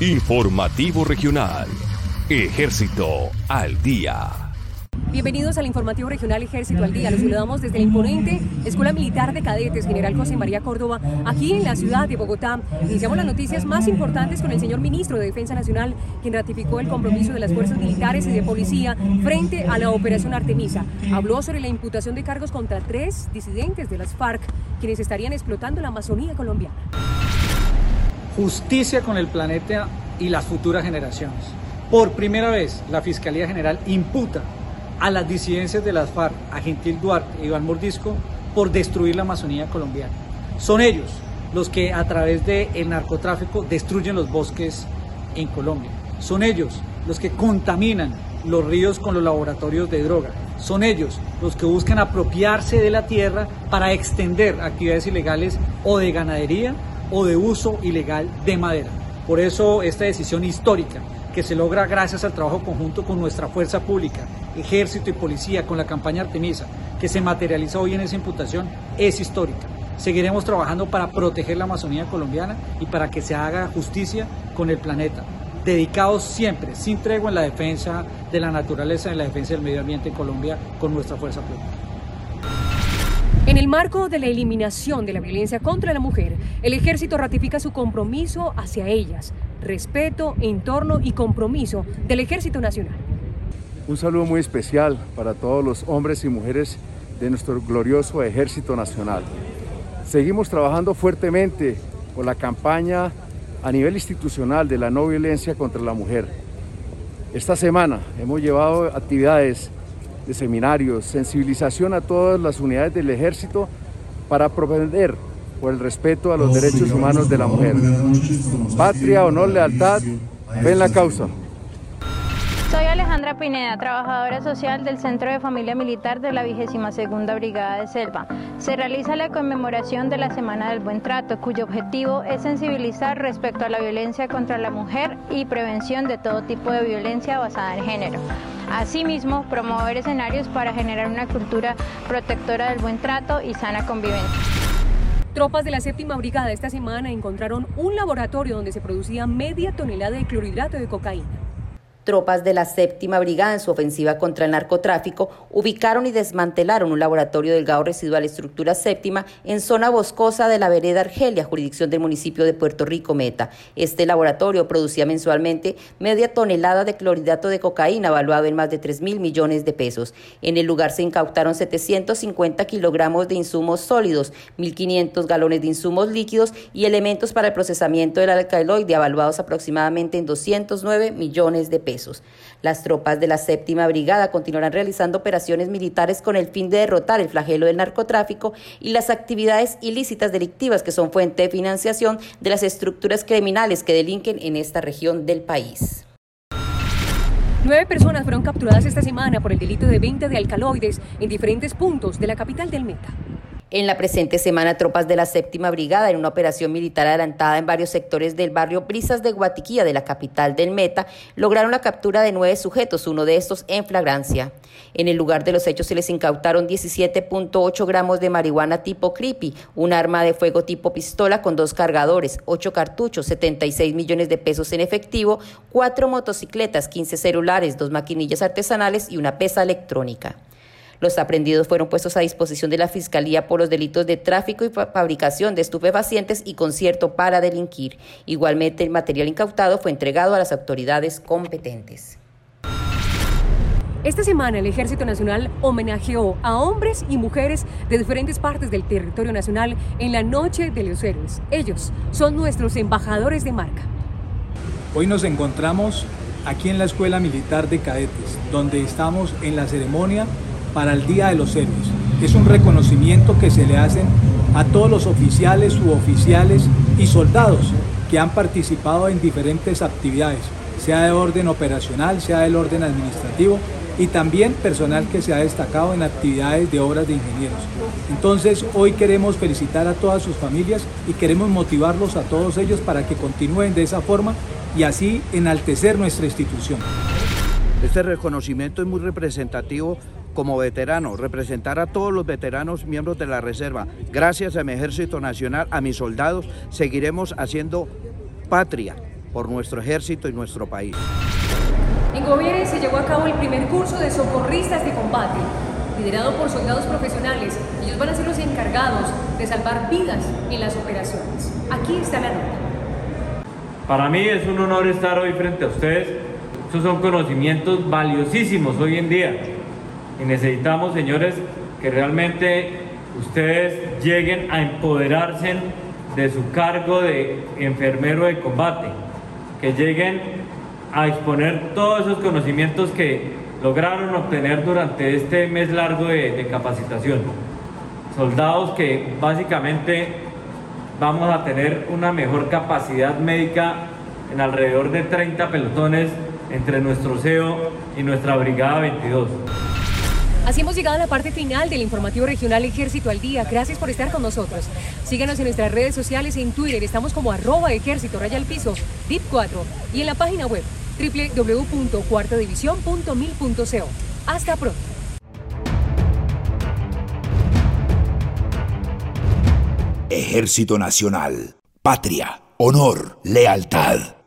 Informativo Regional. Ejército al día. Bienvenidos al informativo regional Ejército al Día. Los saludamos desde la imponente Escuela Militar de Cadetes General José María Córdoba, aquí en la ciudad de Bogotá. Iniciamos las noticias más importantes con el señor ministro de Defensa Nacional, quien ratificó el compromiso de las fuerzas militares y de policía frente a la operación Artemisa. Habló sobre la imputación de cargos contra tres disidentes de las FARC, quienes estarían explotando la Amazonía colombiana. Justicia con el planeta y las futuras generaciones. Por primera vez, la Fiscalía General imputa a las disidencias de las FARC, a Gentil Duarte e Iván Mordisco, por destruir la Amazonía colombiana. Son ellos los que a través del narcotráfico destruyen los bosques en Colombia. Son ellos los que contaminan los ríos con los laboratorios de droga. Son ellos los que buscan apropiarse de la tierra para extender actividades ilegales o de ganadería o de uso ilegal de madera. Por eso esta decisión histórica que se logra gracias al trabajo conjunto con nuestra fuerza pública, ejército y policía, con la campaña Artemisa, que se materializa hoy en esa imputación, es histórica. Seguiremos trabajando para proteger la Amazonía colombiana y para que se haga justicia con el planeta, dedicados siempre, sin tregua en la defensa de la naturaleza, en la defensa del medio ambiente en Colombia, con nuestra fuerza pública. En el marco de la eliminación de la violencia contra la mujer, el ejército ratifica su compromiso hacia ellas, respeto, entorno y compromiso del Ejército Nacional. Un saludo muy especial para todos los hombres y mujeres de nuestro glorioso Ejército Nacional. Seguimos trabajando fuertemente por la campaña a nivel institucional de la no violencia contra la mujer. Esta semana hemos llevado actividades de seminarios, sensibilización a todas las unidades del ejército para propender por el respeto a los derechos humanos de la mujer. Patria, honor, lealtad, ven la causa. Soy Alejandra Pineda, trabajadora social del Centro de Familia Militar de la 22 Brigada de Selva. Se realiza la conmemoración de la Semana del Buen Trato, cuyo objetivo es sensibilizar respecto a la violencia contra la mujer y prevención de todo tipo de violencia basada en género. Asimismo, promover escenarios para generar una cultura protectora del buen trato y sana convivencia. Tropas de la séptima brigada esta semana encontraron un laboratorio donde se producía media tonelada de clorhidrato de cocaína. Tropas de la séptima brigada en su ofensiva contra el narcotráfico ubicaron y desmantelaron un laboratorio del Gao Residual Estructura Séptima en zona boscosa de la vereda Argelia, jurisdicción del municipio de Puerto Rico Meta. Este laboratorio producía mensualmente media tonelada de clorhidrato de cocaína, valuado en más de 3 mil millones de pesos. En el lugar se incautaron 750 kilogramos de insumos sólidos, 1.500 galones de insumos líquidos y elementos para el procesamiento del alcaloide, avaluados aproximadamente en 209 millones de pesos. Las tropas de la séptima brigada continuarán realizando operaciones militares con el fin de derrotar el flagelo del narcotráfico y las actividades ilícitas delictivas que son fuente de financiación de las estructuras criminales que delinquen en esta región del país. Nueve personas fueron capturadas esta semana por el delito de venta de alcaloides en diferentes puntos de la capital del Meta. En la presente semana, tropas de la séptima brigada, en una operación militar adelantada en varios sectores del barrio Brisas de Guatiquía, de la capital del Meta, lograron la captura de nueve sujetos, uno de estos en flagrancia. En el lugar de los hechos se les incautaron 17.8 gramos de marihuana tipo creepy, un arma de fuego tipo pistola con dos cargadores, ocho cartuchos, 76 millones de pesos en efectivo, cuatro motocicletas, 15 celulares, dos maquinillas artesanales y una pesa electrónica. Los aprendidos fueron puestos a disposición de la Fiscalía por los delitos de tráfico y fabricación de estupefacientes y concierto para delinquir. Igualmente, el material incautado fue entregado a las autoridades competentes. Esta semana el Ejército Nacional homenajeó a hombres y mujeres de diferentes partes del territorio nacional en la Noche de los Héroes. Ellos son nuestros embajadores de marca. Hoy nos encontramos aquí en la Escuela Militar de Cadetes, donde estamos en la ceremonia para el Día de los Héroes. Es un reconocimiento que se le hacen a todos los oficiales, suboficiales y soldados que han participado en diferentes actividades, sea de orden operacional, sea del orden administrativo y también personal que se ha destacado en actividades de obras de ingenieros. Entonces hoy queremos felicitar a todas sus familias y queremos motivarlos a todos ellos para que continúen de esa forma y así enaltecer nuestra institución. Este reconocimiento es muy representativo como veterano, representar a todos los veteranos miembros de la Reserva. Gracias a mi Ejército Nacional, a mis soldados, seguiremos haciendo patria, por nuestro ejército y nuestro país. En Gobiere se llevó a cabo el primer curso de socorristas de combate, liderado por soldados profesionales. Ellos van a ser los encargados de salvar vidas en las operaciones. Aquí está la nota. Para mí es un honor estar hoy frente a ustedes. Estos son conocimientos valiosísimos hoy en día. Y necesitamos, señores, que realmente ustedes lleguen a empoderarse de su cargo de enfermero de combate, que lleguen a exponer todos esos conocimientos que lograron obtener durante este mes largo de, capacitación. Soldados que básicamente vamos a tener una mejor capacidad médica en alrededor de 30 pelotones entre nuestro CEO y nuestra Brigada 22. Así hemos llegado a la parte final del informativo regional Ejército al Día. Gracias por estar con nosotros. Síganos en nuestras redes sociales en Twitter. Estamos como arroba ejército raya al piso, DIP 4 y en la página web www.cuartadivisión.mil.co. Hasta pronto. Ejército Nacional. Patria, honor, lealtad.